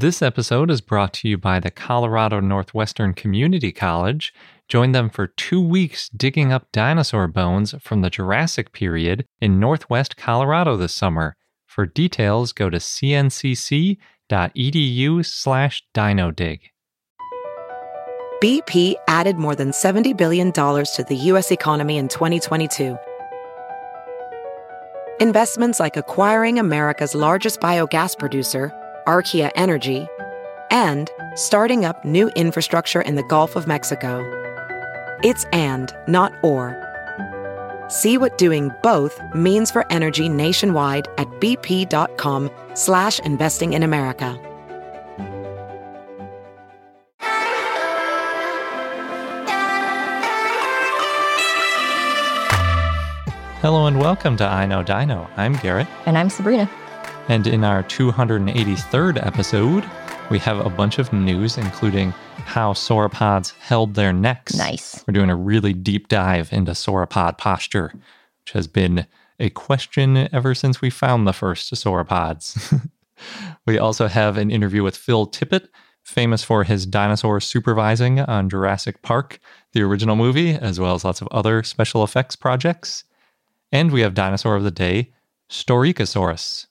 This episode is brought to you by the Colorado Northwestern Community College. Join them for two weeks digging up dinosaur bones from the Jurassic period in Northwest Colorado this summer. For details, go to cncc.edu slash dinodig. BP added more than $70 billion to the U.S. economy in 2022. Investments like acquiring America's largest biogas producer, Archaea Energy, and starting up new infrastructure in the Gulf of Mexico. It's and, not or. See what doing both means for energy nationwide at bp.com slash investing in America. Hello and welcome to I Know Dino. I'm Garrett. And I'm Sabrina. And in our 283rd episode, we have a bunch of news, including how sauropods held their necks. Nice. We're doing a really deep dive into sauropod posture, which has been a question ever since we found the first sauropods. we also have an interview with Phil Tippett, famous for his dinosaur supervising on Jurassic Park, the original movie, as well as lots of other special effects projects. And we have dinosaur of the day, Staurikosaurus.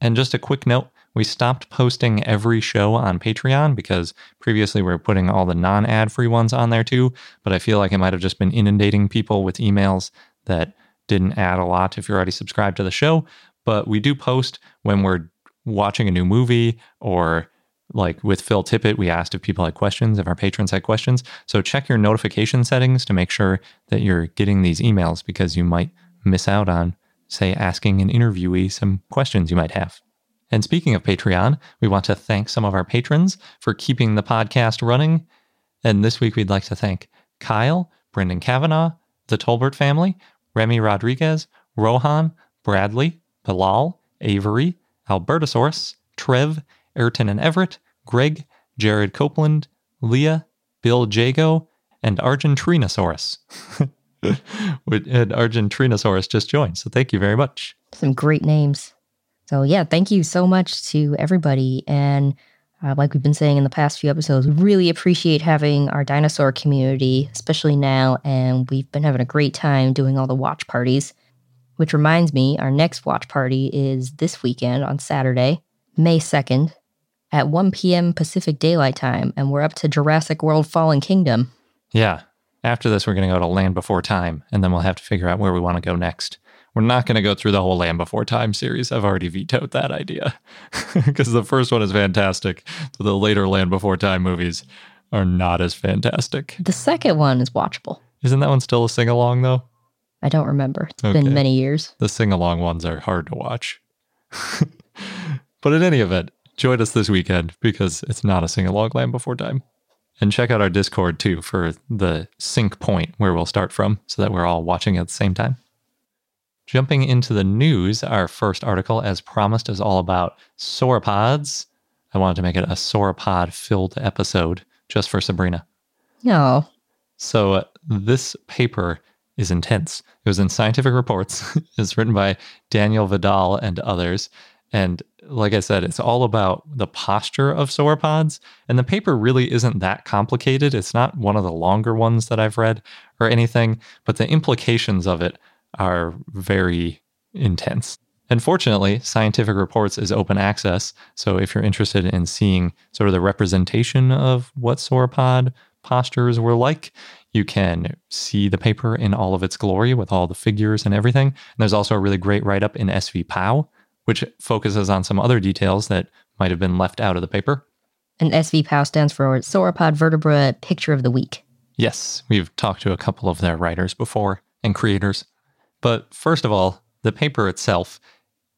And just a quick note, we stopped posting every show on Patreon because previously we were putting all the non ad free ones on there too. But I feel like it might have just been inundating people with emails that didn't add a lot if you're already subscribed to the show. But we do post when we're watching a new movie or like with Phil Tippett, we asked if people had questions, if our patrons had questions. So check your notification settings to make sure that you're getting these emails because you might miss out on, say, asking an interviewee some questions you might have. And speaking of Patreon, we want to thank some of our patrons for keeping the podcast running. And this week, we'd like to thank Kyle, Brendan Kavanaugh, the Tolbert family, Remy Rodriguez, Rohan, Bradley, Bilal, Avery, Albertosaurus, Trev, Ayrton and Everett, Greg, Jared Copeland, Leah, Bill Jago, and Argentrinosaurus. and Argentrinosaurus just joined. So thank you very much. Some great names. So, yeah, thank you so much to everybody. And uh, like we've been saying in the past few episodes, we really appreciate having our dinosaur community, especially now. And we've been having a great time doing all the watch parties. Which reminds me, our next watch party is this weekend on Saturday, May 2nd, at 1 p.m. Pacific Daylight Time. And we're up to Jurassic World Fallen Kingdom. Yeah. After this, we're going to go to Land Before Time, and then we'll have to figure out where we want to go next. We're not going to go through the whole Land Before Time series. I've already vetoed that idea because the first one is fantastic. But the later Land Before Time movies are not as fantastic. The second one is watchable. Isn't that one still a sing along, though? I don't remember. It's Okay. been many years. The sing along ones are hard to watch. but in any event, join us this weekend because it's not a sing along Land Before Time. And check out our Discord too for the sync point where we'll start from so that we're all watching at the same time. Jumping into the news, our first article, as promised, is all about sauropods. I wanted to make it a sauropod filled episode just for Sabrina. No. So uh, this paper is intense. It was in Scientific Reports. it's written by Daniel Vidal and others. And like I said, it's all about the posture of sauropods. And the paper really isn't that complicated. It's not one of the longer ones that I've read or anything, but the implications of it are very intense. And fortunately, Scientific Reports is open access. So if you're interested in seeing sort of the representation of what sauropod postures were like, you can see the paper in all of its glory with all the figures and everything. And there's also a really great write up in SV POW, which focuses on some other details that might have been left out of the paper. And SVPOW stands for Sauropod Vertebra Picture of the Week. Yes, we've talked to a couple of their writers before and creators. But first of all, the paper itself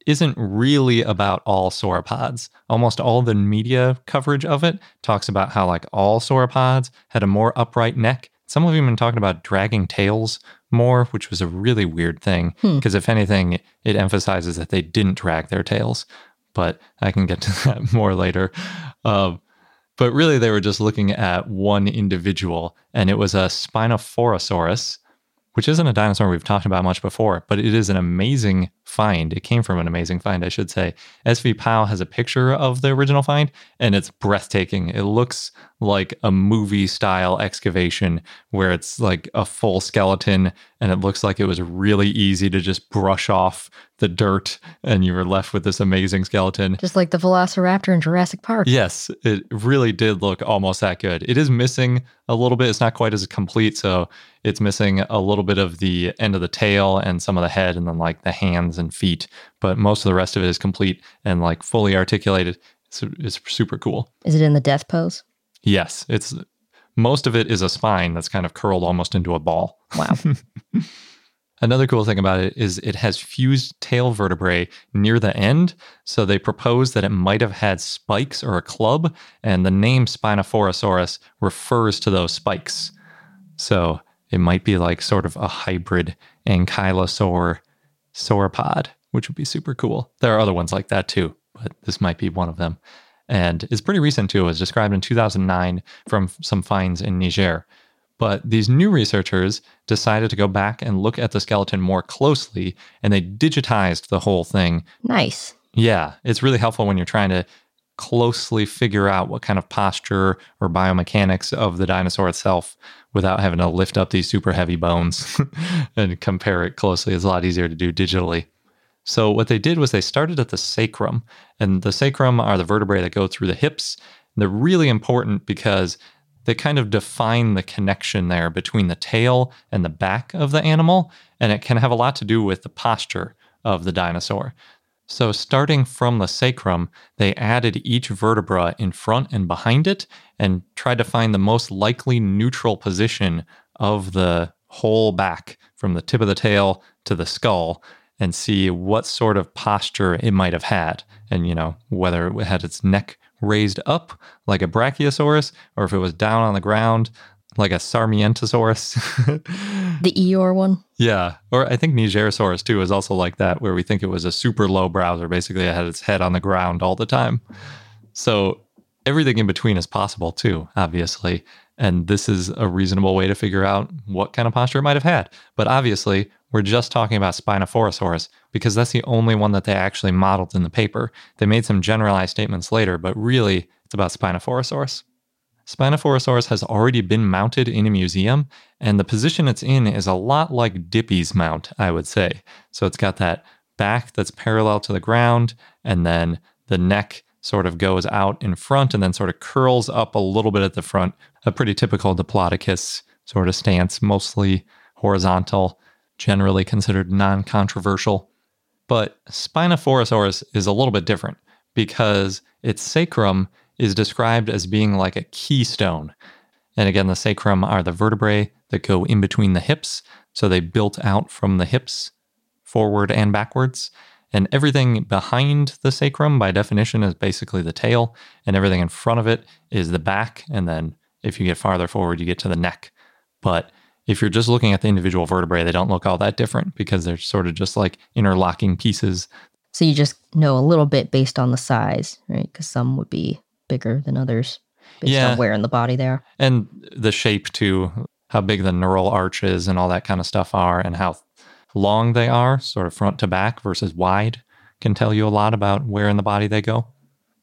isn't really about all sauropods. Almost all the media coverage of it talks about how like all sauropods had a more upright neck. Some of them have been talking about dragging tails more, which was a really weird thing Hmm. because if anything, it emphasizes that they didn't drag their tails. But I can get to that more later. Um, but really, they were just looking at one individual, and it was a Spinophorosaurus, which isn't a dinosaur we've talked about much before, but it is an amazing find. It came from an amazing find, I should say. SVPOW has a picture of the original find, and it's breathtaking. It looks like a movie style excavation where it's like a full skeleton, and it looks like it was really easy to just brush off the dirt, and you were left with this amazing skeleton. Just like the Velociraptor in Jurassic Park. Yes, it really did look almost that good. It is missing a little bit. It's not quite as complete, so it's missing a little bit of the end of the tail and some of the head, and then like the hands and feet. But most of the rest of it is complete and like fully articulated. It's, it's super cool. Is it in the death pose? Yes, it's most of it is a spine that's kind of curled almost into a ball. Wow. Another cool thing about it is it has fused tail vertebrae near the end. So they propose that it might have had spikes or a club, and the name Spinophorosaurus refers to those spikes. So it might be like sort of a hybrid ankylosaur sauropod, which would be super cool. There are other ones like that too, but this might be one of them. And it's pretty recent too. It was described in 2009 from some finds in Niger. But these new researchers decided to go back and look at the skeleton more closely and they digitized the whole thing. Nice. Yeah, it's really helpful when you're trying to closely figure out what kind of posture or biomechanics of the dinosaur itself without having to lift up these super heavy bones and compare it closely. It's a lot easier to do digitally. So, what they did was they started at the sacrum, and the sacrum are the vertebrae that go through the hips. They're really important because they kind of define the connection there between the tail and the back of the animal, and it can have a lot to do with the posture of the dinosaur. So, starting from the sacrum, they added each vertebra in front and behind it and tried to find the most likely neutral position of the whole back from the tip of the tail to the skull and see what sort of posture it might have had. And, you know, whether it had its neck raised up like a Brachiosaurus, or if it was down on the ground like a Sarmientosaurus. the Eeyore one? Yeah. Or I think Nigersaurus too is also like that, where we think it was a super low browser. Basically, it had its head on the ground all the time. So everything in between is possible too, obviously. And this is a reasonable way to figure out what kind of posture it might have had. But obviously, we're just talking about Spinophorosaurus because that's the only one that they actually modeled in the paper. They made some generalized statements later, but really it's about Spinophorosaurus. Spinophorosaurus has already been mounted in a museum, and the position it's in is a lot like Dippy's mount, I would say. So it's got that back that's parallel to the ground, and then the neck sort of goes out in front and then sort of curls up a little bit at the front. A pretty typical Diplodocus sort of stance, mostly horizontal, generally considered non controversial. But Spinophorosaurus is a little bit different because its sacrum is described as being like a keystone. And again, the sacrum are the vertebrae that go in between the hips. So they built out from the hips forward and backwards. And everything behind the sacrum, by definition, is basically the tail. And everything in front of it is the back. And then if you get farther forward, you get to the neck. But if you're just looking at the individual vertebrae, they don't look all that different because they're sort of just like interlocking pieces. So you just know a little bit based on the size, right? Because some would be bigger than others based Yeah. on where in the body they are. and the shape too, how big the neural arches and all that kind of stuff are, and how long they are, sort of front to back versus wide, can tell you a lot about where in the body they go.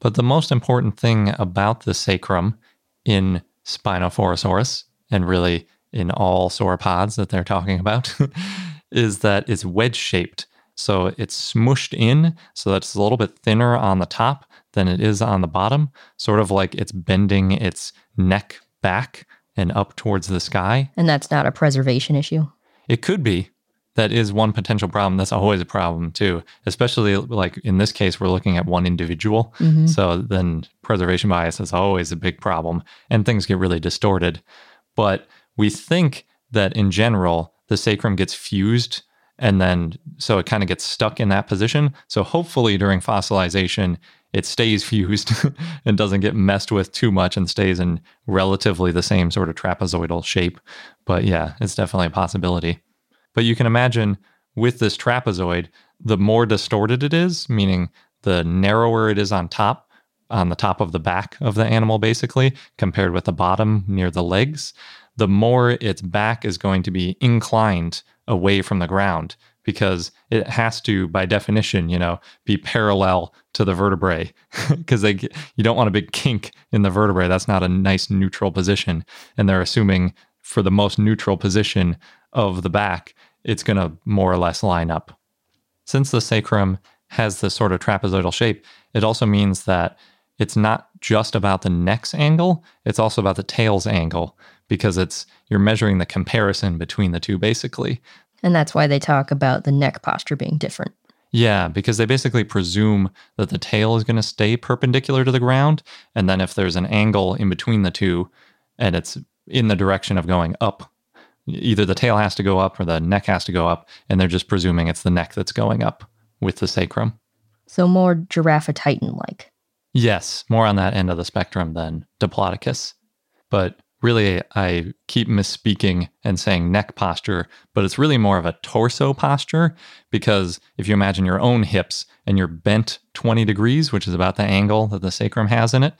But the most important thing about the sacrum in Spinophorosaurus, and really in all sauropods that they're talking about, is that it's wedge shaped. So it's smushed in so that it's a little bit thinner on the top than it is on the bottom, sort of like it's bending its neck back and up towards the sky. And that's not a preservation issue. It could be. That is one potential problem. That's always a problem too, especially like in this case, we're looking at one individual. Mhm. So then preservation bias is always a big problem and things get really distorted. But we think that in general, the sacrum gets fused and then so it kind of gets stuck in that position. So hopefully during fossilization, it stays fused and doesn't get messed with too much and stays in relatively the same sort of trapezoidal shape. But yeah, it's definitely a possibility. But you can imagine with this trapezoid, the more distorted it is, meaning the narrower it is on top, on the top of the back of the animal, basically, compared with the bottom near the legs, the more its back is going to be inclined away from the ground, because it has to, by definition, you know, be parallel to the vertebrae because they you don't want a big kink in the vertebrae. That's not a nice neutral position, and they're assuming for the most neutral position of the back, it's going to more or less line up. Since the sacrum has this sort of trapezoidal shape, it also means that it's not just about the neck's angle, it's also about the tail's angle because it's you're measuring the comparison between the two basically. And that's why they talk about the neck posture being different. Yeah, because they basically presume that the tail is going to stay perpendicular to the ground. And then if there's an angle in between the two and it's in the direction of going up, either the tail has to go up or the neck has to go up. And they're just presuming it's the neck that's going up with the sacrum. So more Giraffatitan like. Yes, more on that end of the spectrum than Diplodocus. But really, I keep misspeaking and saying neck posture, but it's really more of a torso posture because if you imagine your own hips and you're bent 20 degrees, which is about the angle that the sacrum has in it,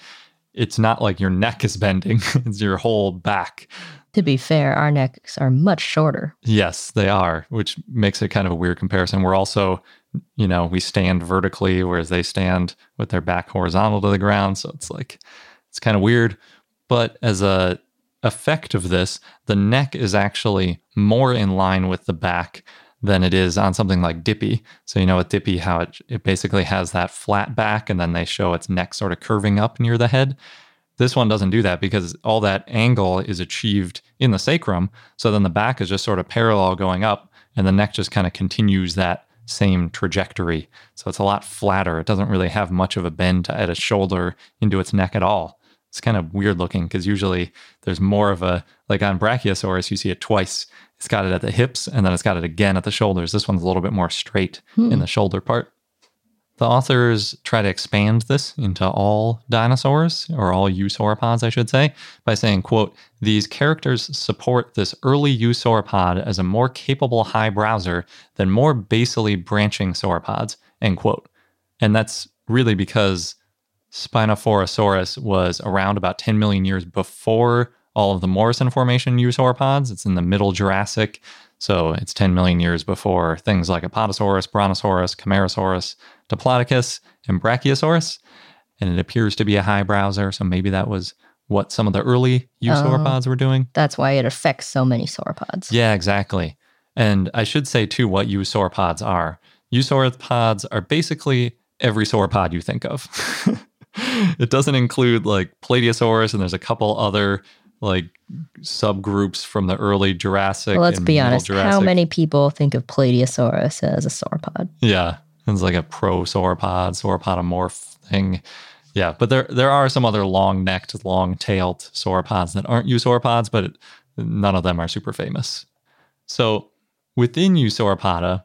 it's not like your neck is bending, it's your whole back. To be fair, our necks are much shorter. Yes, they are, which makes it kind of a weird comparison. We're also you know, we stand vertically, whereas they stand with their back horizontal to the ground. So it's like, it's kind of weird. But as a effect of this, the neck is actually more in line with the back than it is on something like Dippy. So you know with Dippy how it, it basically has that flat back and then they show its neck sort of curving up near the head. This one doesn't do that because all that angle is achieved in the sacrum. So then the back is just sort of parallel going up and the neck just kind of continues that same trajectory. So it's a lot flatter. It doesn't really have much of a bend at its shoulder into its neck at all. It's kind of weird looking because usually there's more of a, like on Brachiosaurus, you see it twice. It's got it at the hips and then it's got it again at the shoulders. This one's a little bit more straight hmm. in the shoulder part. The authors try to expand this into all dinosaurs, or all eusauropods, I should say, by saying, quote, these characters support this early eusauropod as a more capable high browser than more basally branching sauropods, end quote. And that's really because Spinophorosaurus was around about 10 million years before all of the Morrison Formation eusauropods. It's in the middle Jurassic, so it's 10 million years before things like Apatosaurus, Brontosaurus, Camarasaurus, Diplodocus, and Brachiosaurus. And it appears to be a high browser. So maybe that was what some of the early eusauropods oh, were doing. That's why it affects so many sauropods. Yeah, exactly. And I should say, too, what eusauropods are. Eusauropods are basically every sauropod you think of. it doesn't include like Plateosaurus, and there's a couple other like subgroups from the early Jurassic. Well, let's be honest. Jurassic. How many people think of Plateosaurus as a sauropod? Yeah, it's like a pro sauropod, sauropodomorph thing. Yeah, but there there are some other long necked, long tailed sauropods that aren't eusauropods, but none of them are super famous. So within Eusauropoda,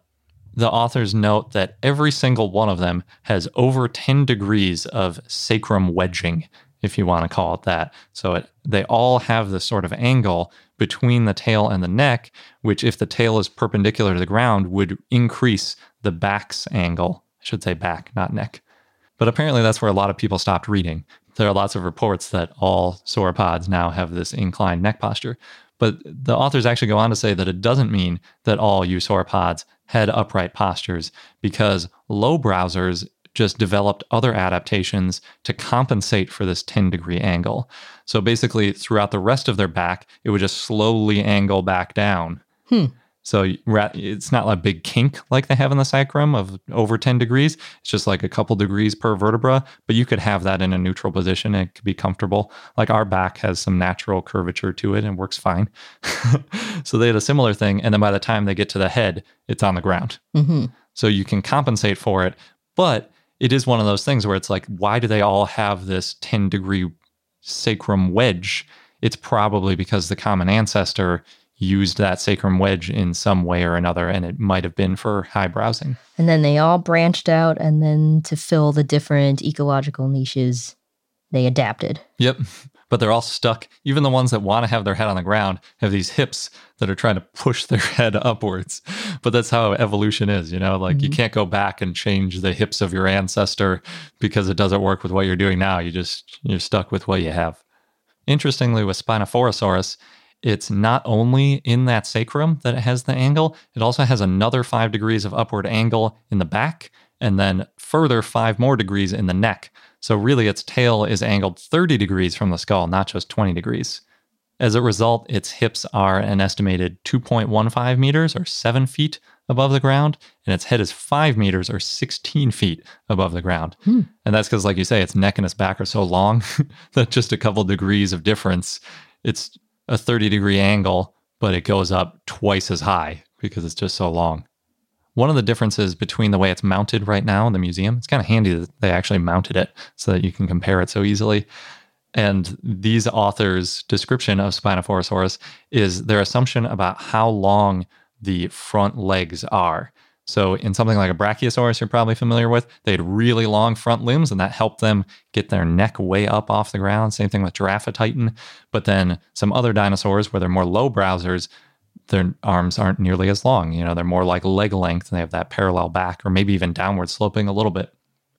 the authors note that every single one of them has over 10 degrees of sacrum wedging, if you want to call it that. So it, they all have this sort of angle between the tail and the neck, which, if the tail is perpendicular to the ground, would increase the back's angle. I should say back, not neck. But apparently, that's where a lot of people stopped reading. There are lots of reports that all sauropods now have this inclined neck posture. But the authors actually go on to say that it doesn't mean that all eusauropods had upright postures because low browsers just developed other adaptations to compensate for this 10 degree angle. So basically, throughout the rest of their back, it would just slowly angle back down. Hmm. So it's not a big kink like they have in the sacrum of over 10 degrees. It's just like a couple degrees per vertebra, but you could have that in a neutral position. and It could be comfortable. Like our back has some natural curvature to it and works fine. so they had a similar thing. And then by the time they get to the head, it's on the ground. Mm-hmm. So you can compensate for it. But it is one of those things where it's like, why do they all have this 10 degree sacrum wedge? It's probably because the common ancestor used that sacrum wedge in some way or another, and it might have been for high browsing. And then they all branched out, and then to fill the different ecological niches, they adapted. Yep. But they're all stuck. Even the ones that want to have their head on the ground have these hips that are trying to push their head upwards. But that's how evolution is, you know? Like mm-hmm. you can't go back and change the hips of your ancestor because it doesn't work with what you're doing now. You just, you're stuck with what you have. Interestingly, with Spinophorosaurus, it's not only in that sacrum that it has the angle, it also has another five degrees of upward angle in the back, and then further five more degrees in the neck. So, really, its tail is angled 30 degrees from the skull, not just 20 degrees. As a result, its hips are an estimated 2.15 meters or 7 feet above the ground, and its head is 5 meters or 16 feet above the ground. Hmm. And that's because, like you say, its neck and its back are so long that just a couple degrees of difference, it's a 30 degree angle, but it goes up twice as high because it's just so long. One of the differences between the way it's mounted right now in the museum, it's kind of handy that they actually mounted it so that you can compare it so easily. And these authors' description of Spinophorosaurus is their assumption about how long the front legs are. So, in something like a Brachiosaurus, you're probably familiar with, they had really long front limbs, and that helped them get their neck way up off the ground. Same thing with Giraffatitan. But then some other dinosaurs, where they're more low browsers, their arms aren't nearly as long. You know, they're more like leg length and they have that parallel back or maybe even downward sloping a little bit.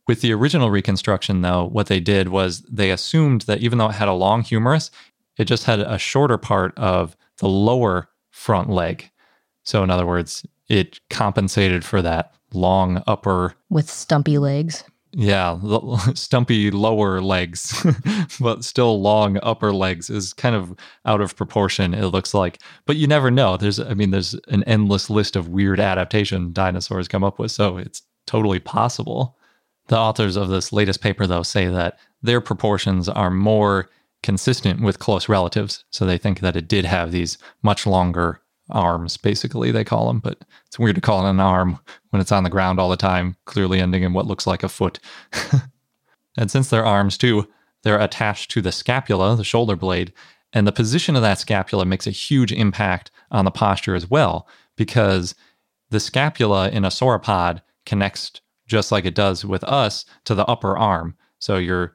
With the original reconstruction, though, what they did was they assumed that even though it had a long humerus, it just had a shorter part of the lower front leg. So, in other words, it compensated for that long upper with stumpy legs. Yeah, stumpy lower legs, but still long upper legs is kind of out of proportion, it looks like. But you never know. There's, I mean, there's an endless list of weird adaptation dinosaurs come up with, so it's totally possible. The authors of this latest paper, though, say that their proportions are more consistent with close relatives. So they think that it did have these much longer arms, basically, they call them. But it's weird to call it an arm when it's on the ground all the time, clearly ending in what looks like a foot. and since they're arms too, they're attached to the scapula, the shoulder blade, and the position of that scapula makes a huge impact on the posture as well, because the scapula in a sauropod connects just like it does with us to the upper arm. So your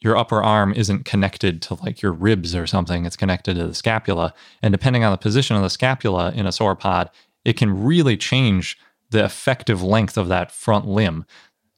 your upper arm isn't connected to like your ribs or something. It's connected to the scapula. And depending on the position of the scapula in a sauropod, it can really change the effective length of that front limb.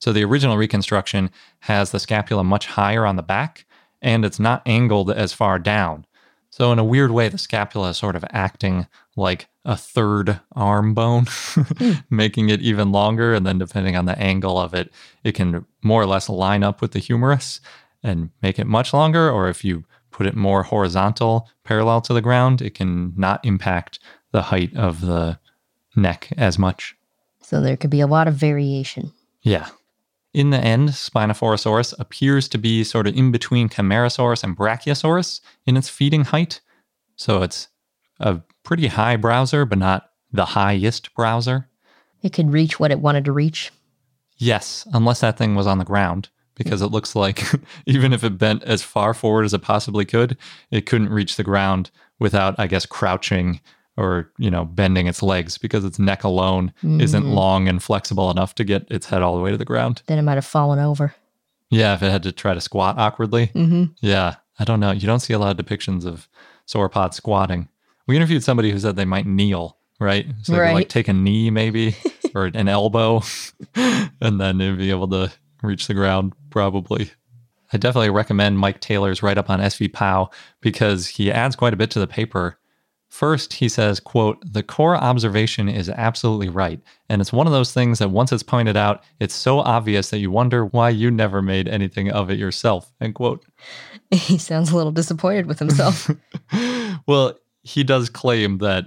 So the original reconstruction has the scapula much higher on the back and it's not angled as far down. So, in a weird way, the scapula is sort of acting like a third arm bone, hmm. making it even longer. And then, depending on the angle of it, it can more or less line up with the humerus and make it much longer, or if you put it more horizontal, parallel to the ground, it can not impact the height of the neck as much. So there could be a lot of variation. Yeah. In the end, Spinophorosaurus appears to be sort of in between Camarasaurus and Brachiosaurus in its feeding height. So it's a pretty high browser, but not the highest browser. It could reach what it wanted to reach. Yes, unless that thing was on the ground because it looks like even if it bent as far forward as it possibly could, it couldn't reach the ground without, I guess, crouching or, you know, bending its legs because its neck alone mm-hmm. isn't long and flexible enough to get its head all the way to the ground. Then it might have fallen over. Yeah, if it had to try to squat awkwardly. Mm-hmm. Yeah, I don't know. You don't see a lot of depictions of sauropod squatting. We interviewed somebody who said they might kneel, right? So right. like take a knee maybe or an elbow and then they'd be able to reach the ground, probably. I definitely recommend Mike Taylor's write up on SVPOW because he adds quite a bit to the paper. First, he says, quote, the core observation is absolutely right. And it's one of those things that once it's pointed out, it's so obvious that you wonder why you never made anything of it yourself, end quote. He sounds a little disappointed with himself. well, he does claim that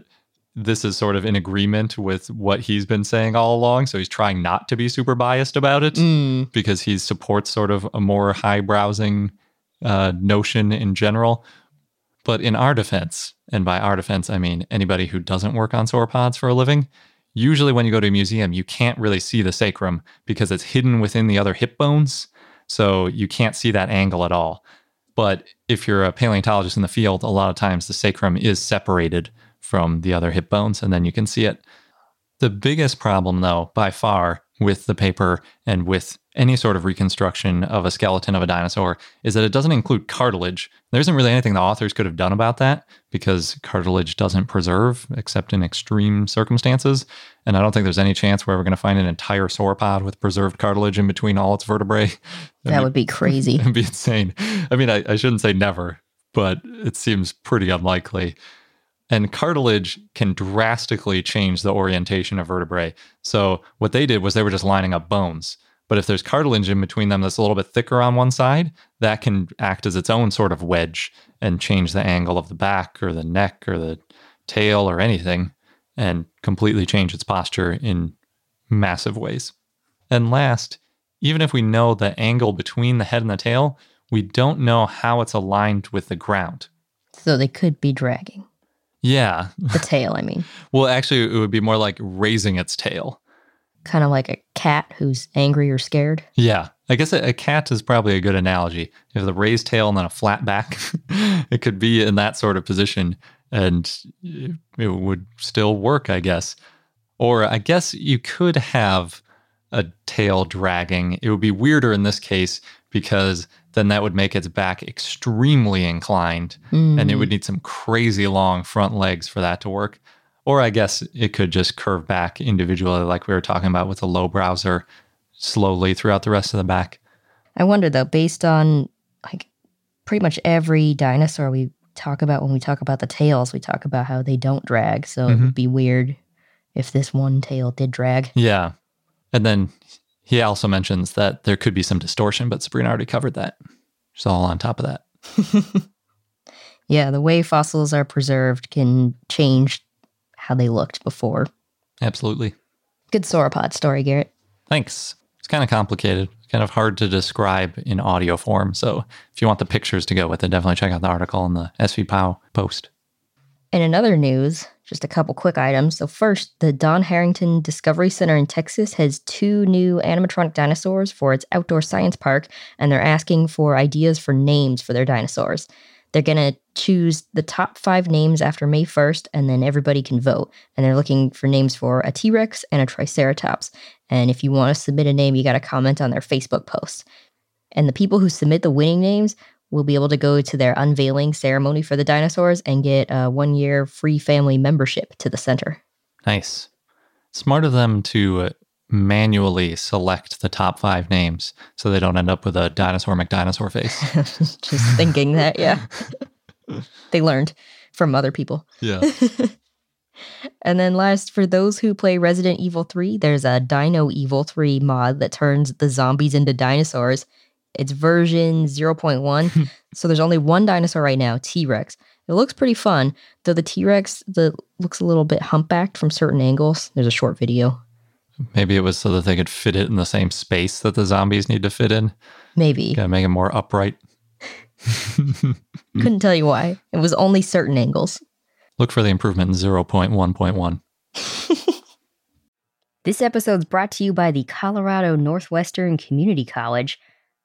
this is sort of in agreement with what he's been saying all along. So he's trying not to be super biased about it mm. because he supports sort of a more high browsing uh, notion in general. But in our defense, and by our defense, I mean anybody who doesn't work on sauropods for a living, usually when you go to a museum, you can't really see the sacrum because it's hidden within the other hip bones. So you can't see that angle at all. But if you're a paleontologist in the field, a lot of times the sacrum is separated from the other hip bones, and then you can see it. The biggest problem, though, by far, with the paper and with any sort of reconstruction of a skeleton of a dinosaur is that it doesn't include cartilage. There isn't really anything the authors could have done about that because cartilage doesn't preserve except in extreme circumstances. And I don't think there's any chance where we're ever going to find an entire sauropod with preserved cartilage in between all its vertebrae. That would be crazy. It'd be insane. I mean, I, I shouldn't say never, but it seems pretty unlikely. And cartilage can drastically change the orientation of vertebrae. So, what they did was they were just lining up bones. But if there's cartilage in between them that's a little bit thicker on one side, that can act as its own sort of wedge and change the angle of the back or the neck or the tail or anything and completely change its posture in massive ways. And last, even if we know the angle between the head and the tail, we don't know how it's aligned with the ground. So they could be dragging Yeah. the tail, I mean. Well, actually, it would be more like raising its tail. Kind of like a cat who's angry or scared. Yeah. I guess a, a cat is probably a good analogy. You have the raised tail and then a flat back. it could be in that sort of position and it it would still work, I guess. Or I guess you could have a tail dragging. It would be weirder in this case because then that would make its back extremely inclined and it would mm. need some crazy long front legs for that to work. Or I guess it could just curve back individually, like we were talking about with the low browser, slowly throughout the rest of the back. I wonder though, based on like pretty much every dinosaur we talk about when we talk about the tails, we talk about how they don't drag. So it would mm-hmm. be weird if this one tail did drag. Yeah. And then he also mentions that there could be some distortion, but Sabrina already covered that. She's all on top of that. Yeah, the way fossils are preserved can change how they looked before. Absolutely. Good sauropod story, Garrett. Thanks. It's kind of complicated, kind of hard to describe in audio form. So if you want the pictures to go with it, definitely check out the article in the SVPOW post. And in other news, just a couple quick items. So, first, the Don Harrington Discovery Center in Texas has two new animatronic dinosaurs for its outdoor science park, and they're asking for ideas for names for their dinosaurs. They're going to choose the top five names after May 1st, and then everybody can vote. And they're looking for names for a T Rex and a Triceratops. And if you want to submit a name, you got to comment on their Facebook post. And the people who submit the winning names will be able to go to their unveiling ceremony for the dinosaurs and get a one year free family membership to the center. Nice. Smart of them to uh, manually select the top five names so they don't end up with a dinosaur McDinosaur face. Just thinking that, yeah. they learned from other people. yeah. And then last, for those who play Resident Evil 3, there's a Dino Evil 3 mod that turns the zombies into dinosaurs. It's version 0.1. so there's only one dinosaur right now, T-Rex. It looks pretty fun, though the T-Rex the looks a little bit humpbacked from certain angles. There's a short video. Maybe it was so that they could fit it in the same space that the zombies need to fit in. Maybe. Gotta make it more upright. Couldn't tell you why. It was only certain angles. Look for the improvement in 0.1.1. This episode's brought to you by the Colorado Northwestern Community College,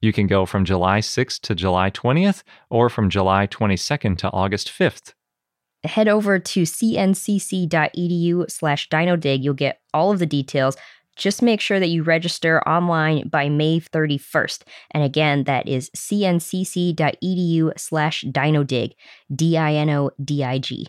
You can go from July 6th to July 20th or from July 22nd to August 5th. Head over to cncc.edu slash dinodig. You'll get all of the details. Just make sure that you register online by May 31st. And again, that is cncc.edu slash dinodig, D I N O D I G.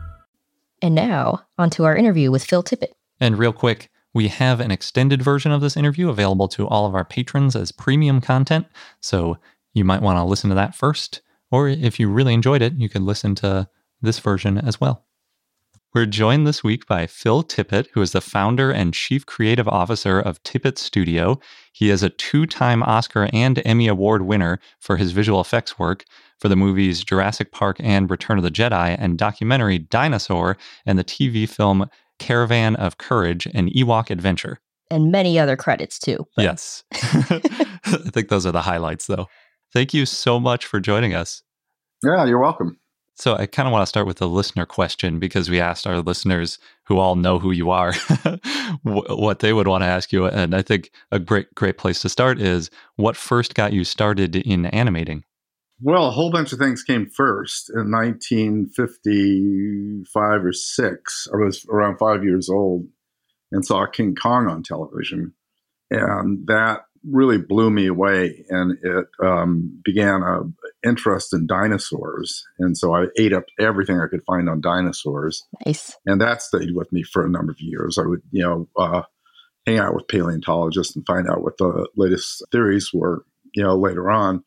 And now, onto our interview with Phil Tippett. And real quick, we have an extended version of this interview available to all of our patrons as premium content. So you might want to listen to that first. Or if you really enjoyed it, you could listen to this version as well. We're joined this week by Phil Tippett, who is the founder and chief creative officer of Tippett Studio. He is a two time Oscar and Emmy Award winner for his visual effects work for the movies Jurassic Park and Return of the Jedi, and documentary Dinosaur, and the TV film Caravan of Courage, an Ewok adventure. And many other credits too. but- yes. I think those are the highlights, though. Thank you so much for joining us. Yeah, you're welcome. So I kind of want to start with the listener question because we asked our listeners who all know who you are what they would want to ask you and I think a great great place to start is what first got you started in animating? Well, a whole bunch of things came first. In 1955 or six, I was around five years old and saw King Kong on television. And that really blew me away. And it um, began a interest in dinosaurs. And so I ate up everything I could find on dinosaurs. Nice. And that stayed with me for a number of years. I would, you know, uh, hang out with paleontologists and find out what the latest theories were, you know, later on.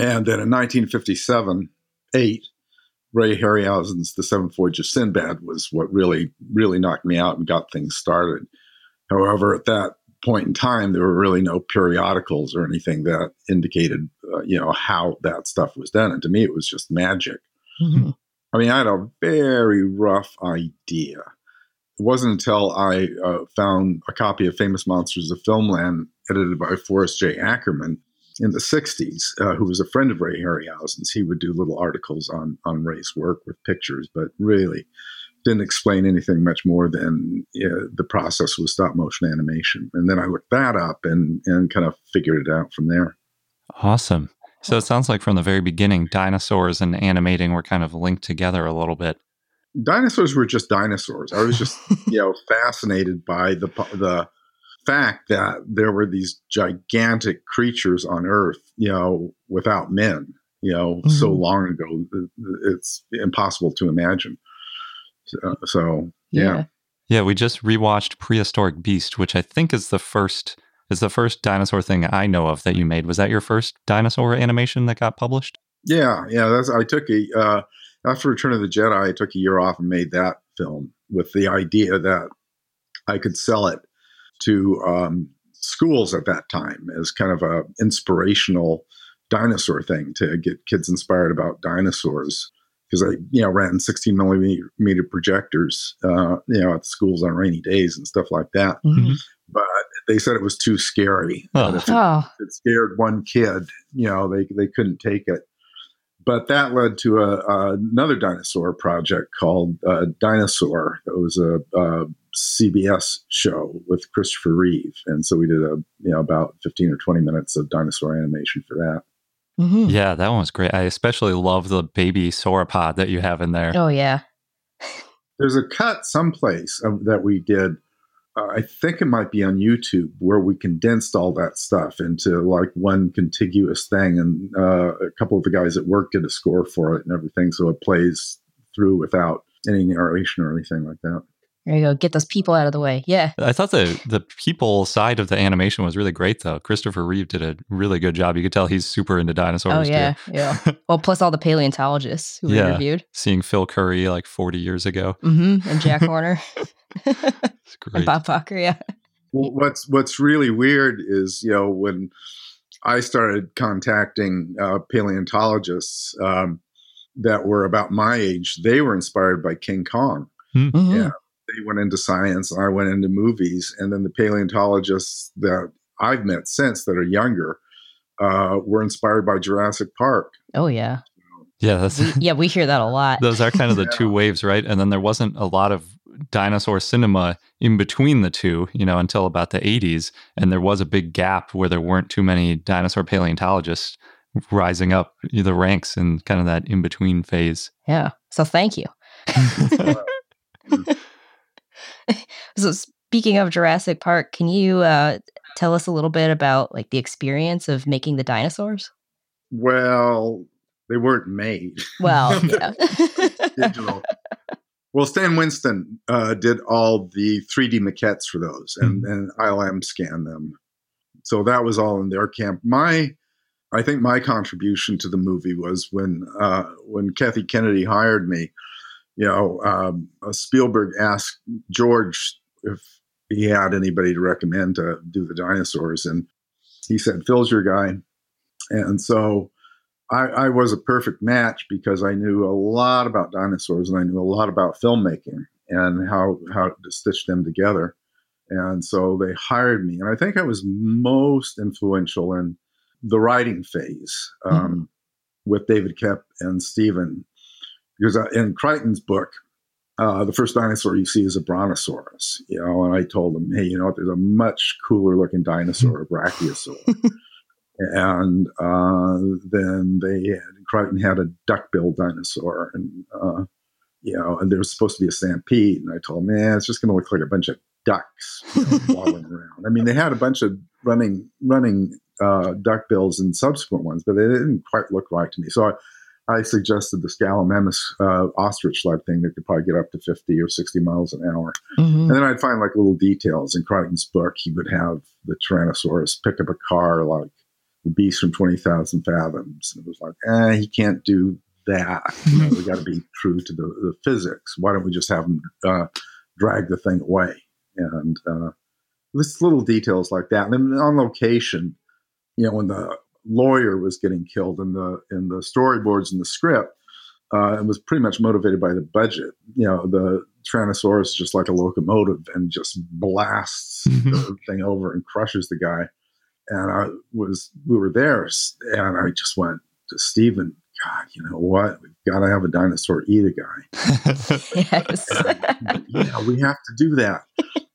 And then in 1957, eight, Ray Harryhausen's The Seventh Voyage of Sinbad was what really, really knocked me out and got things started. However, at that point in time, there were really no periodicals or anything that indicated, uh, you know, how that stuff was done. And to me, it was just magic. Mhm. I mean, I had a very rough idea. It wasn't until I uh, found a copy of Famous Monsters of Filmland, edited by Forrest J. Ackerman in the 60s, uh, who was a friend of Ray Harryhausen's. He would do little articles on, on Ray's work with pictures, but really didn't explain anything much more than the process was stop motion animation. And then I looked that up and, and kind of figured it out from there. Awesome. So it sounds like from the very beginning dinosaurs and animating were kind of linked together a little bit. dinosaurs were just dinosaurs. I was just, you know, fascinated by the the fact that there were these gigantic creatures on Earth, you know, without men, you know, so Mhm. long ago. It's impossible to imagine. So, so yeah. Yeah, we just rewatched Prehistoric Beast, which I think is the first is the first dinosaur thing I know of that you made. Was that your first dinosaur animation that got published? Yeah, yeah. That's I took a uh, after Return of the Jedi. I took a year off and made that film with the idea that I could sell it to um, schools at that time as kind of a inspirational dinosaur thing to get kids inspired about dinosaurs. Because I, you know, ran 16 millimeter projectors, uh, you know, at schools on rainy days and stuff like that. Mhm. But they said it was too scary. Oh. If it Oh, it scared one kid. You know, they they couldn't take it. But that led to a, a another dinosaur project called uh, Dinosaur. It was a, a CBS show with Christopher Reeve, and so we did a you know about fifteen or twenty minutes of dinosaur animation for that. mhm. Yeah, that one was great. I especially love the baby sauropod that you have in there. oh yeah. There's a cut someplace of, that we did. I think it might be on YouTube where we condensed all that stuff into like one contiguous thing, and uh, a couple of the guys at work did a score for it and everything, so it plays through without any narration or anything like that. There you go. Get those people out of the way. Yeah. I thought the the people side of the animation was really great though. Christopher Reeve did a really good job. You could tell he's super into dinosaurs. Oh too. yeah. Yeah. Well, plus all the paleontologists who were Yeah. interviewed. Seeing Phil Currie like 40 years ago. hmm And Jack Horner It's great. and Bob Bakker. Yeah. Well, what's what's really weird is you know when I started contacting uh, paleontologists um, that were about my age, they were inspired by King Kong. Mhm. Yeah. They went into science, and I went into movies, and then the paleontologists that I've met since that are younger uh, were inspired by Jurassic Park. Oh yeah. Yeah, that's, We, yeah, we hear that a lot. those are kind of the two waves, right? And then there wasn't a lot of dinosaur cinema in between the two, you know, until about the 80s. And there was a big gap where there weren't too many dinosaur paleontologists rising up the ranks in kind of that in between phase. Yeah. So thank you. so speaking of Jurassic Park, can you uh, tell us a little bit about like the experience of making the dinosaurs? Well, they weren't made. Well, yeah. digital. Well, Stan Winston uh, did all the 3D maquettes for those, and, and ILM scanned them. So that was all in their camp. My, I think my contribution to the movie was when uh, when Kathy Kennedy hired me. You know, um, Spielberg asked George if he had anybody to recommend to do the dinosaurs, and he said, "Phil's your guy." And so I, I, was a perfect match because I knew a lot about dinosaurs and I knew a lot about filmmaking and how how to stitch them together. And so they hired me, and I think I was most influential in the writing phase um, mm-hmm. with David Koepp and Steven, because in Crichton's book, uh, the first dinosaur you see is a brontosaurus, you know, and I told him, hey, you know, there's a much cooler looking dinosaur, a brachiosaur. and uh, then they had, Crichton had a duck-billed dinosaur, and uh, you know, and there was supposed to be a stampede, and I told him, man, it's just going to look like a bunch of ducks you know, waddling around. I mean, they had a bunch of running running uh, duck-bills in subsequent ones, but they didn't quite look right to me. So I, I suggested the Gallimimus uh, ostrich sled thing that could probably get up to 50 or 60 miles an hour. Mm-hmm. And then I'd find like little details. In Crichton's book, he would have the Tyrannosaurus pick up a car like the beast from 20,000 fathoms. And it was like, eh, he can't do that. You know, we got to be true to the, the, physics. Why don't we just have him uh, drag the thing away? And uh, this little details like that. And then on location, you know, when the lawyer was getting killed in the in the storyboards and the script, uh, it was pretty much motivated by the budget. You know, the Tyrannosaurus is just like a locomotive and just blasts the thing over and crushes the guy and I was we were there, and I just went to Steven. God, you know what? We've got to have a dinosaur eat a guy. yes. Yeah, we have to do that.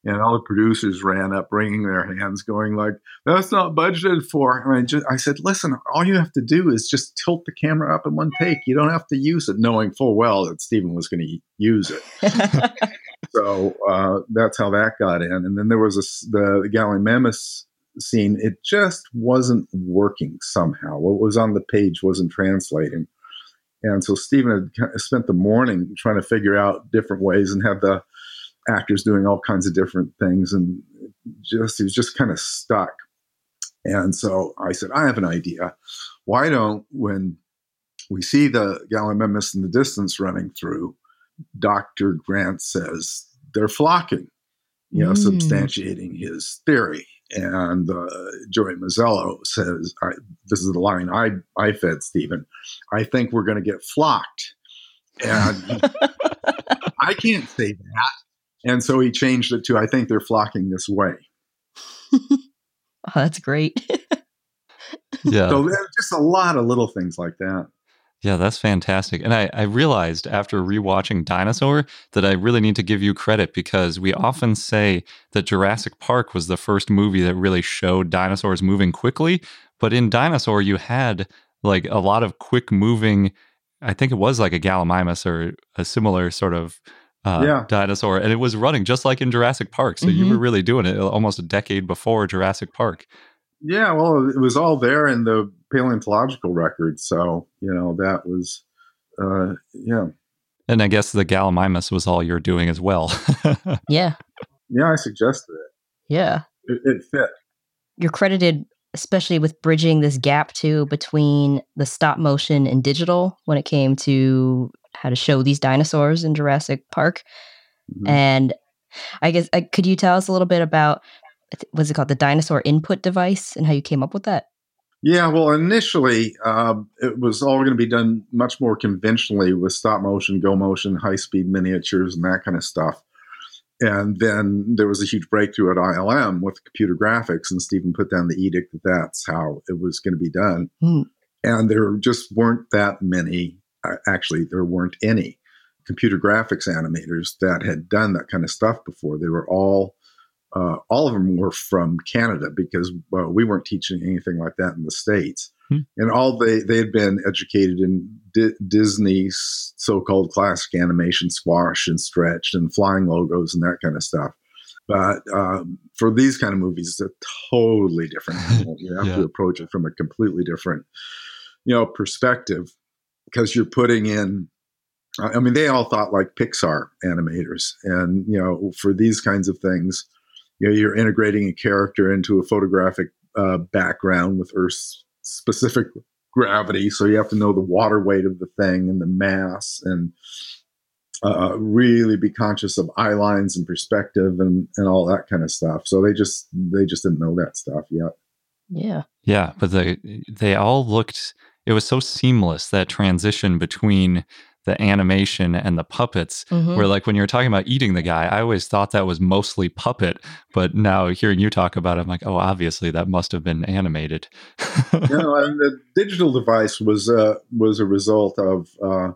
And all the producers ran up, wringing their hands, going like, "That's not budgeted for." And I just, I said, "Listen, all you have to do is just tilt the camera up in one take. You don't have to use it, knowing full well that Steven was going to use it." so uh, that's how that got in. And then there was a, the, the Gallimimus scene, it just wasn't working somehow. What was on the page wasn't translating. And so Steven had spent the morning trying to figure out different ways and had the actors doing all kinds of different things. And just, he was just kind of stuck. And so I said, I have an idea. Why don't, when we see the Gallimimus in the distance running through, Dr. Grant says they're flocking, you know, mm. substantiating his theory. And uh, Joey Mazzello says, I, "This is the line I I fed Steven. I think we're going to get flocked." And I can't say that. And so he changed it to, "I think they're flocking this way." oh, that's great. yeah. So just a lot of little things like that. Yeah, that's fantastic. And I, I realized after rewatching Dinosaur that I really need to give you credit because we often say that Jurassic Park was the first movie that really showed dinosaurs moving quickly. But in Dinosaur, you had like a lot of quick moving, I think it was like a Gallimimus or a similar sort of uh, yeah. dinosaur. And it was running just like in Jurassic Park. So mm-hmm. you were really doing it almost a decade before Jurassic Park. Yeah, well, it was all there in the paleontological records. So, you know, that was, uh, yeah. And I guess the Gallimimus was all you're doing as well. yeah. Yeah, I suggested it. Yeah. It, it fit. You're credited especially with bridging this gap too between the stop motion and digital when it came to how to show these dinosaurs in Jurassic Park. Mm-hmm. And I guess uh, could you tell us a little bit about was it called the dinosaur input device and how you came up with that? Yeah, well, initially uh, it was all going to be done much more conventionally with stop motion, go motion, high speed miniatures, and that kind of stuff. And then there was a huge breakthrough at ILM with computer graphics, and Steven put down the edict that that's how it was going to be done. Mm. And there just weren't that many uh, actually, there weren't any computer graphics animators that had done that kind of stuff before. They were all, uh, all of them were from Canada because well, we weren't teaching anything like that in the States. Hmm. And all they, they had been educated in D- Disney's so called classic animation, squash and stretch and flying logos and that kind of stuff. But um, for these kind of movies, it's a totally different. You have yeah. to approach it from a completely different, you know, perspective because you're putting in. I mean, they all thought like Pixar animators, and you know, for these kinds of things, you know, you're integrating a character into a photographic uh, background with Earth's specific gravity, so you have to know the water weight of the thing and the mass and uh, really be conscious of eye lines and perspective and, and all that kind of stuff. So they just they just didn't know that stuff yet. Yeah. Yeah, but they they all looked it was so seamless that transition between the animation and the puppets mm-hmm. where like when you were talking about eating the guy i always thought that was mostly puppet but now hearing you talk about it i'm like oh obviously that must have been animated no and the digital device was uh was a result of uh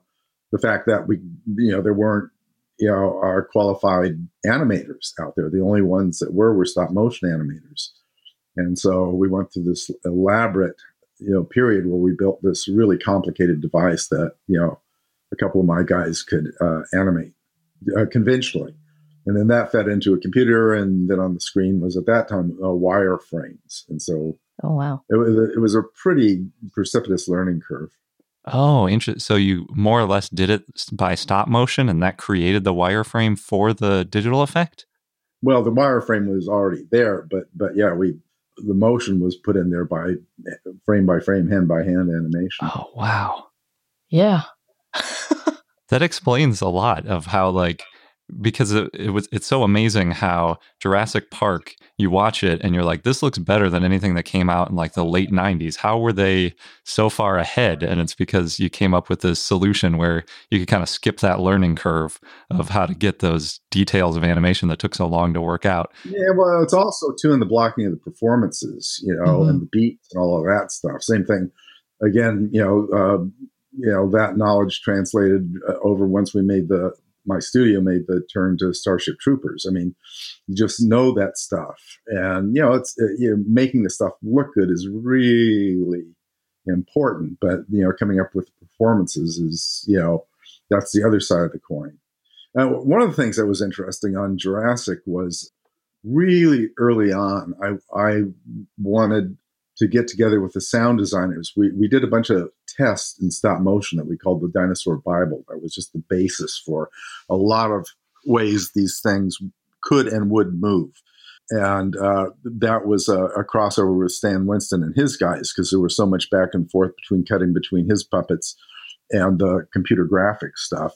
the fact that we, you know, there weren't, you know, our qualified animators out there. The only ones that were were stop motion animators. And so we went through this elaborate, you know, period where we built this really complicated device that, you know, a couple of my guys could uh, animate uh, conventionally. And then that fed into a computer, and then on the screen was at that time uh, wireframes. And so, oh wow, it was a, it was a pretty precipitous learning curve. Oh, interesting. So you more or less did it by stop motion, and that created the wireframe for the digital effect. Well, the wireframe was already there, but but yeah, we the motion was put in there by frame by frame, hand by hand animation. Oh wow! Yeah, that explains a lot of how like because it, it, was it's so amazing how Jurassic Park you watch it and you're like this looks better than anything that came out in like the late 90s how were they so far ahead? And it's because you came up with this solution where you could kind of skip that learning curve of how to get those details of animation that took so long to work out. Yeah well it's also too in the blocking of the performances you know mm-hmm. and the beats and all of that stuff. Same thing again you know uh, you know that knowledge translated uh, over once we made the my studio made the turn to Starship Troopers. I mean, you just know that stuff, and you know, it's uh, you know, making the stuff look good is really important. But you know, coming up with performances is you know, that's the other side of the coin. Now, one of the things that was interesting on Jurassic was really early on. I I wanted to get together with the sound designers. We we did a bunch of tests in stop motion that we called the Dinosaur Bible. That was just the basis for a lot of ways these things could and would move. And uh, that was a, a, crossover with Stan Winston and his guys because there was so much back and forth between cutting between his puppets and the computer graphics stuff.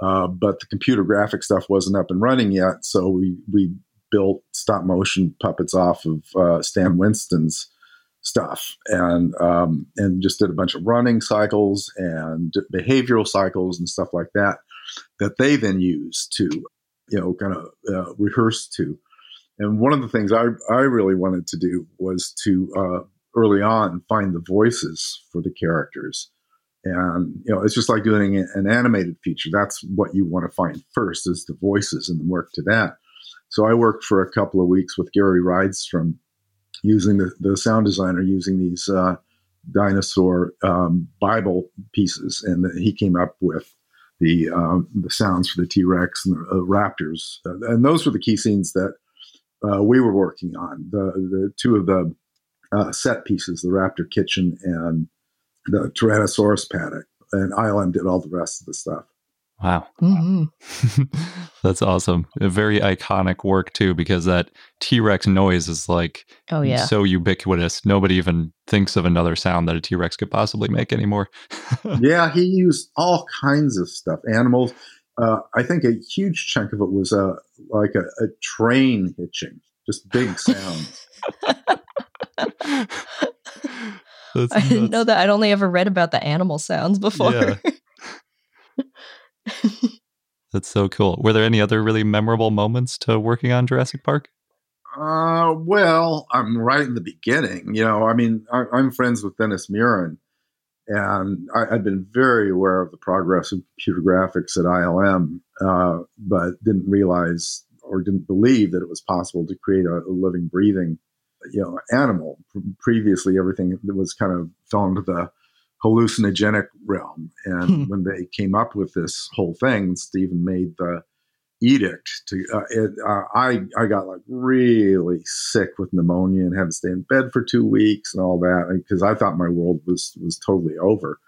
Uh, but the computer graphic stuff wasn't up and running yet, so we we built stop motion puppets off of uh, Stan Winston's stuff. And um, and just did a bunch of running cycles and behavioral cycles and stuff like that that they then use to you know kind of uh, rehearse to. And one of the things I, I really wanted to do was to uh, early on find the voices for the characters. And you know it's just like doing an animated feature. That's what you want to find first is the voices and work to that. So i worked for a couple of weeks with gary rydstrom using the, the sound designer using these uh, dinosaur um, Bible pieces, and the, he came up with the um, the sounds for the T Rex and the uh, Raptors, uh, and those were the key scenes that uh, we were working on. The the two of the uh, set pieces, the Raptor Kitchen and the Tyrannosaurus paddock, and ILM did all the rest of the stuff. Wow. Mm-hmm. That's awesome. A very iconic work too, because that T Rex noise is like oh yeah so ubiquitous. Nobody even thinks of another sound that a T Rex could possibly make anymore. yeah, he used all kinds of stuff. Animals. Uh, I think a huge chunk of it was uh, like a, a train hitching, just big sounds. I didn't know that. I'd only ever read about the animal sounds before. Yeah. That's so cool. Were there any other really memorable moments to working on Jurassic Park? Uh, well, I'm right in the beginning. You know, I mean, I, am friends with Dennis Muren, And I, had been very aware of the progress of computer graphics at ILM, uh, but didn't realize or didn't believe that it was possible to create a, a living, breathing, you know, animal. Previously, everything was kind of fell into the hallucinogenic realm. And hmm. when they came up with this whole thing, Steven made the edict to uh, it, uh, I I got like really sick with pneumonia and had to stay in bed for two weeks and all that because I thought my world was was totally over,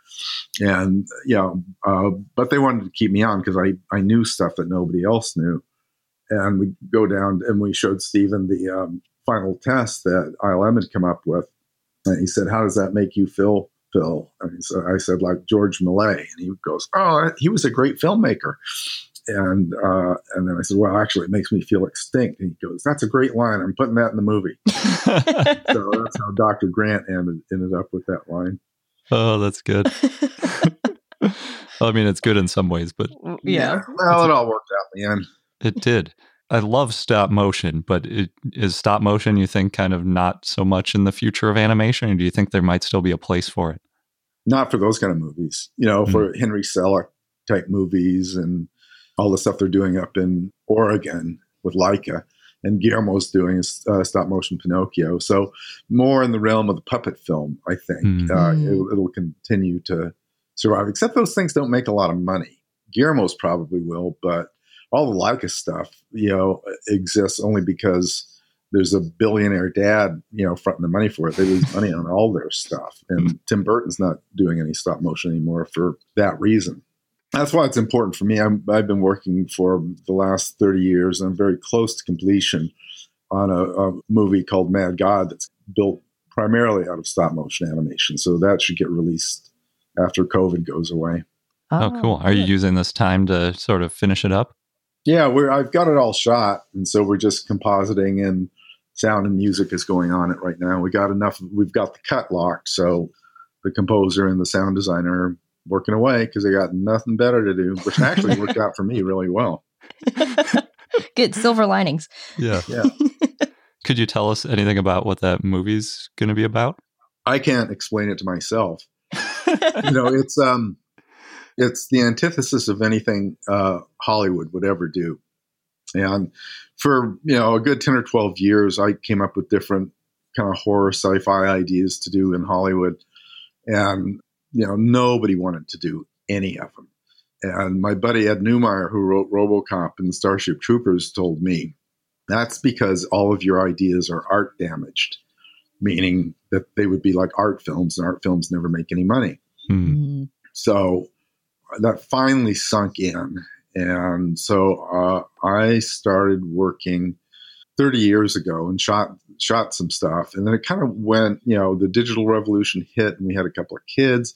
and you know, uh, but they wanted to keep me on because I I knew stuff that nobody else knew, and we go down and we showed Steven the um, final test that ILM had come up with, and he said, "How does that make you feel?" Phil, and so I said like George Méliès, and he goes, "Oh, he was a great filmmaker." And uh, and then I said, well, actually, it makes me feel extinct. And he goes, that's a great line. I'm putting that in the movie. so that's how Dr. Grant ended ended up with that line. Oh, that's good. well, I mean, it's good in some ways, but yeah. Well, it all worked out in the end. It did. I love stop motion, but it, is stop motion, you think, kind of not so much in the future of animation? Or do you think there might still be a place for it? Not for those kind of movies. You know, mm-hmm. for Henry Selick type movies and all the stuff they're doing up in Oregon with Laika. And Guillermo's doing uh, stop motion Pinocchio. So more in the realm of the puppet film, I think. Mm-hmm. Uh, it, it'll continue to survive, except those things don't make a lot of money. Guillermo's probably will, but all the Laika stuff, you know, exists only because there's a billionaire dad, you know, fronting the money for it. They lose money on all their stuff. And hmm. Tim Burton's not doing any stop motion anymore for that reason that's why it's important for me. i have been working for the last 30 years and I'm very close to completion on a, a, movie called Mad God that's built primarily out of stop motion animation. So that should get released after COVID goes away. Oh, oh cool. Are you using this time to sort of finish it up? Yeah, we're, I've got it all shot. And so we're just compositing and sound and music is going on it right now. We got enough, we've got the cut locked. So the composer and the sound designer are working away because they got nothing better to do, which actually worked out for me really well. Good silver linings. Yeah. Yeah. Could you tell us anything about what that movie's going to be about? I can't explain it to myself. you know, it's um, it's the antithesis of anything uh, Hollywood would ever do. And for you know a good ten or twelve years, I came up with different kind of horror sci-fi ideas to do in Hollywood, and you know, nobody wanted to do any of them. And my buddy Ed Neumeier, who wrote Robocop and Starship Troopers, told me that's because all of your ideas are art damaged, meaning that they would be like art films, and art films never make any money. Hmm. So that finally sunk in. And so uh, I started working 30 years ago and shot shot some stuff. And then it kind of went you know the digital revolution hit and we had a couple of kids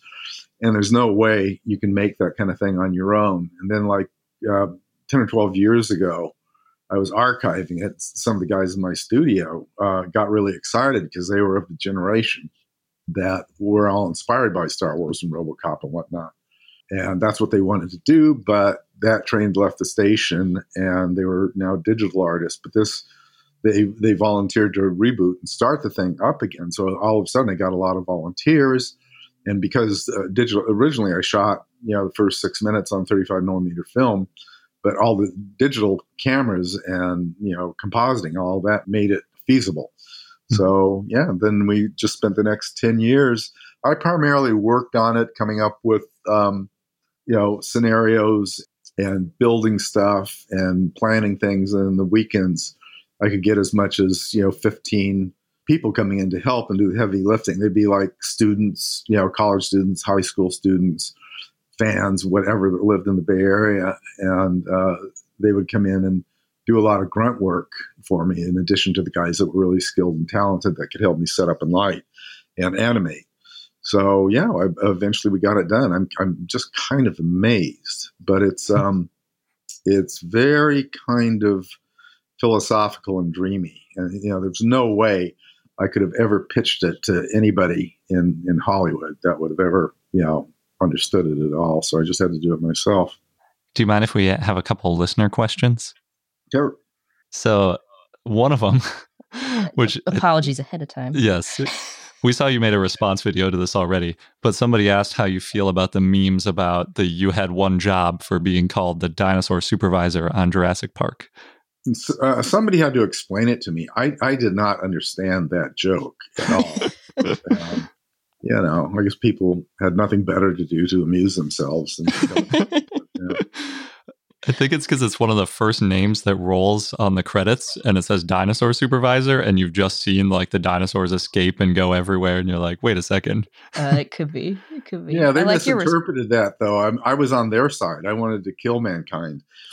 and there's no way you can make that kind of thing on your own. And then like uh, 10 or 12 years ago i was archiving it. Some of the guys in my studio uh, got really excited because they were of the generation that were all inspired by star wars and robocop and whatnot and that's what they wanted to do but that train left the station and they were now digital artists but this they they volunteered to reboot and start the thing up again. So all of a sudden, I got a lot of volunteers, and because uh, digital originally I shot you know the first six minutes on 35 millimeter film, but all the digital cameras and you know compositing all that made it feasible. Mm-hmm. So yeah, then we just spent the next 10 years. I primarily worked on it, coming up with um, you know scenarios and building stuff and planning things And the weekends I could get as much as, you know, 15 people coming in to help and do the heavy lifting. They'd be like students, you know, college students, high school students, fans, whatever that lived in the Bay Area. And uh, they would come in and do a lot of grunt work for me, in addition to the guys that were really skilled and talented that could help me set up and light and animate. So yeah, I, eventually we got it done. I'm I'm just kind of amazed, but it's um, it's very kind of philosophical and dreamy. And you know, there's no way I could have ever pitched it to anybody in in Hollywood that would have ever you know understood it at all. So I just had to do it myself. Do you mind if we have a couple listener questions? Sure. So one of them, which apologies ahead of time. Yes. We saw you made a response video to this already, but somebody asked how you feel about the memes about the you had one job for being called the dinosaur supervisor on Jurassic Park. Uh, somebody had to explain it to me. I, I did not understand that joke at all. um, you know, I guess people had nothing better to do to amuse themselves. Than, I think it's because it's one of the first names that rolls on the credits and it says dinosaur supervisor, and you've just seen like the dinosaurs escape and go everywhere, and you're like, wait a second. Uh, it could be. It could be. Yeah, they I like your misinterpreted that though. I'm, I was on their side. I wanted to kill mankind.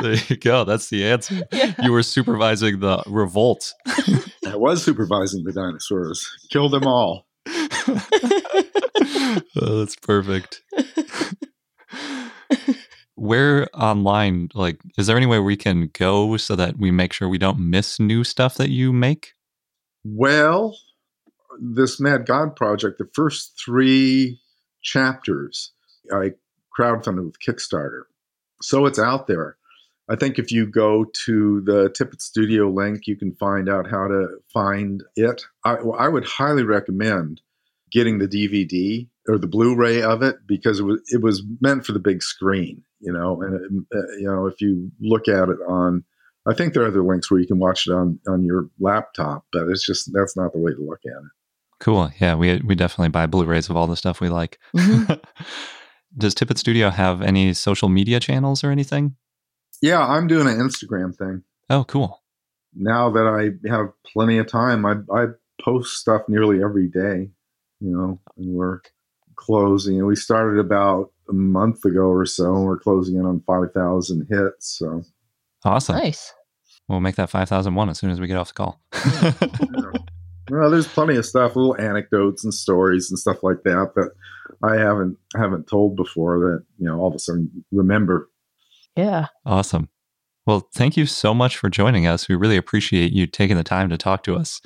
there you go. That's the answer. Yeah. You were supervising the revolt. I was supervising the dinosaurs. Kill them all. oh, that's perfect. Where online, like, is there any way we can go so that we make sure we don't miss new stuff that you make? Well, this Mad God project, the first three chapters, I crowdfunded with Kickstarter. So it's out there. I think if you go to the Tippett Studio link, you can find out how to find it. I, I would highly recommend getting the DVD or the Blu-ray of it because it was it was meant for the big screen, you know. And uh, you know, if you look at it on, I think there are other links where you can watch it on on your laptop, but it's just that's not the way to look at it. Cool. Yeah, we we definitely buy Blu-rays of all the stuff we like. Mhm. Does Tippett Studio have any social media channels or anything? Yeah, I'm doing an Instagram thing Oh, cool. now that I have plenty of time. I I post stuff nearly every day, you know, and we're closing. And we started about a month ago or so, and we're closing in on five thousand hits. So Awesome. nice. We'll make that 5001 as soon as we get off the call. Well, there's plenty of stuff, little anecdotes and stories and stuff like that that I haven't haven't told before that you know all of a sudden remember. Yeah. awesome. Well, thank you so much for joining us. We really appreciate you taking the time to talk to us.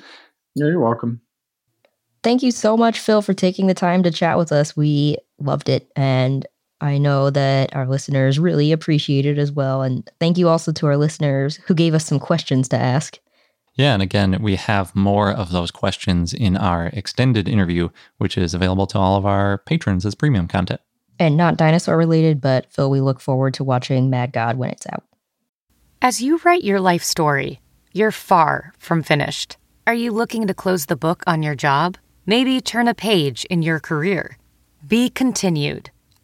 Yeah, you're welcome. Thank you so much, Phil, for taking the time to chat with us. We loved it. And I know that our listeners really appreciate it as well. And thank you also to our listeners who gave us some questions to ask. Yeah, and again, we have more of those questions in our extended interview, which is available to all of our patrons as premium content. And not dinosaur related, but Phil, we look forward to watching Mad God when it's out. As you write your life story, you're far from finished. Are you looking to close the book on your job? Maybe turn a page in your career? Be continued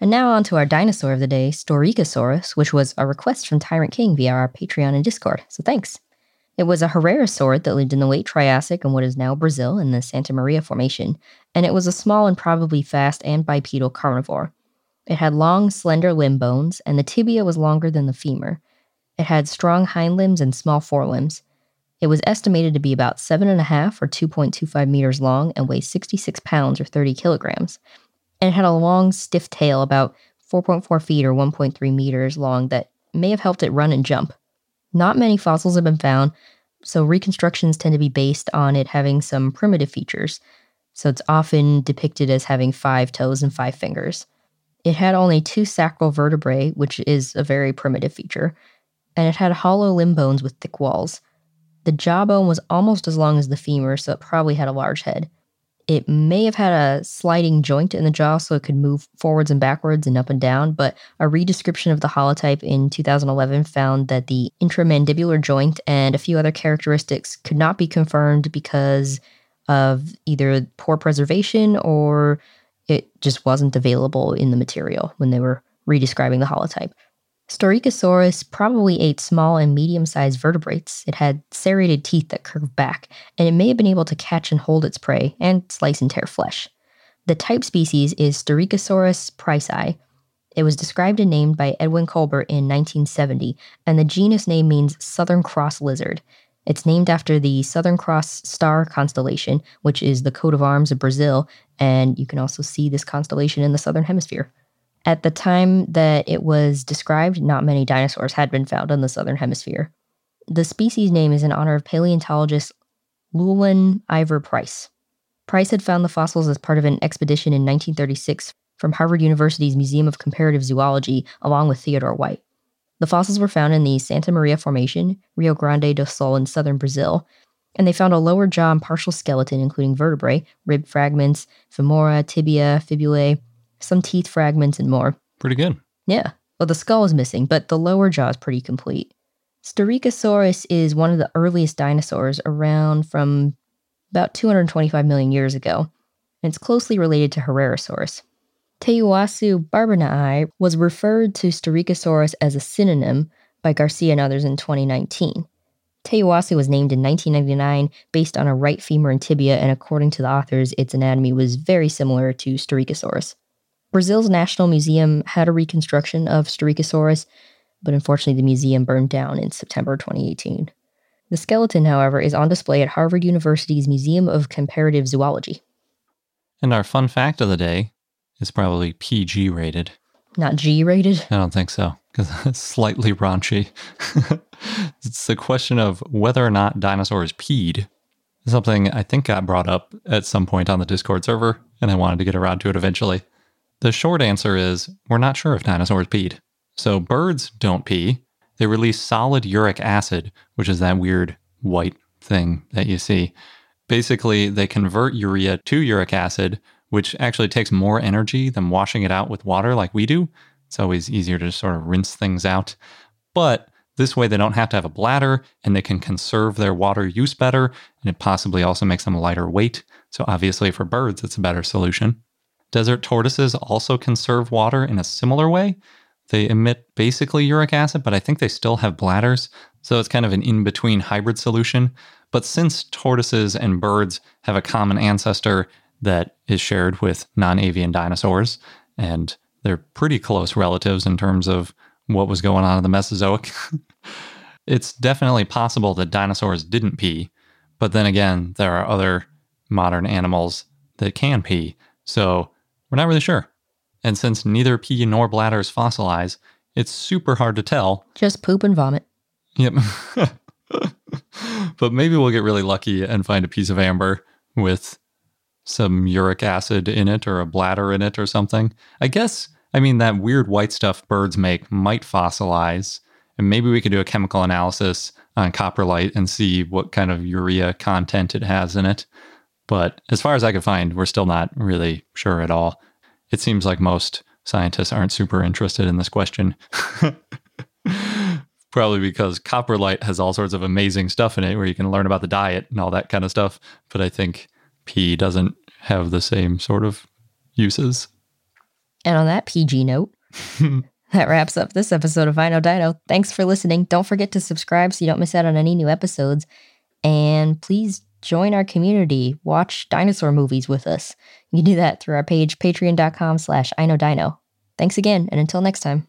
And now on to our dinosaur of the day, Staurikosaurus, which was a request from Tyrant King via our Patreon and Discord. So thanks. It was a Herrerasaurid that lived in the late Triassic in what is now Brazil in the Santa Maria Formation, and it was a small and probably fast and bipedal carnivore. It had long, slender limb bones, and the tibia was longer than the femur. It had strong hind limbs and small forelimbs. It was estimated to be about 7.5 or 2.25 meters long and weigh 66 pounds or 30 kilograms. And had a long, stiff tail about 4.4 feet or 1.3 meters long that may have helped it run and jump. Not many fossils have been found, so reconstructions tend to be based on it having some primitive features. So it's often depicted as having five toes and five fingers. It had only two sacral vertebrae, which is a very primitive feature, and it had hollow limb bones with thick walls. The jawbone was almost as long as the femur, so it probably had a large head. It may have had a sliding joint in the jaw so it could move forwards and backwards and up and down, but a redescription of the holotype in 2011 found that the intramandibular joint and a few other characteristics could not be confirmed because of either poor preservation or it just wasn't available in the material when they were redescribing the holotype. Staurikosaurus probably ate small and medium sized vertebrates. It had serrated teeth that curved back, and it may have been able to catch and hold its prey and slice and tear flesh. The type species is Staurikosaurus pricei. It was described and named by Edwin Colbert in 1970, and the genus name means southern cross lizard. It's named after the Southern Cross star constellation, which is the coat of arms of Brazil, and you can also see this constellation in the southern hemisphere. At the time that it was described, not many dinosaurs had been found in the southern hemisphere. The species name is in honor of paleontologist Llewellyn Ivor Price. Price had found the fossils as part of an expedition in 1936 from Harvard University's Museum of Comparative Zoology, along with Theodore White. The fossils were found in the Santa Maria Formation, Rio Grande do Sul in southern Brazil, and they found a lower jaw and partial skeleton, including vertebrae, rib fragments, femora, tibia, fibulae, some teeth fragments, and more. Pretty good. Yeah. Well, the skull is missing, but the lower jaw is pretty complete. Staurikosaurus is one of the earliest dinosaurs around from about 225 million years ago, and it's closely related to Herrerasaurus. Teyuwasu barbonaii was referred to Staurikosaurus as a synonym by Garcia and others in 2019. Teyuwasu was named in 1999 based on a right femur and tibia, and according to the authors, its anatomy was very similar to Staurikosaurus. Brazil's National Museum had a reconstruction of Staurikosaurus, but unfortunately the museum burned down in September 2018. The skeleton, however, is on display at Harvard University's Museum of Comparative Zoology. And our fun fact of the day is probably PG rated. Not G rated? I don't think so, because it's slightly raunchy. it's the question of whether or not dinosaurs peed. Something I think got brought up at some point on the Discord server, and I wanted to get around to it eventually. The short answer is we're not sure if dinosaurs peed. So birds don't pee. They release solid uric acid, which is that weird white thing that you see. Basically, they convert urea to uric acid, which actually takes more energy than washing it out with water like we do. It's always easier to sort of rinse things out. But this way, they don't have to have a bladder and they can conserve their water use better. And it possibly also makes them lighter weight. So, obviously, for birds, it's a better solution. Desert tortoises also conserve water in a similar way. They emit basically uric acid, but I think they still have bladders. So, it's kind of an in between hybrid solution. But since tortoises and birds have a common ancestor, that is shared with non avian dinosaurs. And they're pretty close relatives in terms of what was going on in the Mesozoic. it's definitely possible that dinosaurs didn't pee. But then again, there are other modern animals that can pee. So we're not really sure. And since neither pee nor bladders fossilize, it's super hard to tell. Just poop and vomit. Yep. but maybe we'll get really lucky and find a piece of amber with some uric acid in it or a bladder in it or something. I guess, I mean, that weird white stuff birds make might fossilize. And maybe we could do a chemical analysis on coprolite and see what kind of urea content it has in it. But as far as I could find, we're still not really sure at all. It seems like most scientists aren't super interested in this question. Probably because coprolite has all sorts of amazing stuff in it where you can learn about the diet and all that kind of stuff. But I think pee doesn't have the same sort of uses. And on that PG note, that wraps up this episode of Know Dino. Thanks for listening. Don't forget to subscribe so you don't miss out on any new episodes. And please join our community. Watch dinosaur movies with us. You can do that through our page, patreon.com slash I Know Dino. Thanks again, and until next time.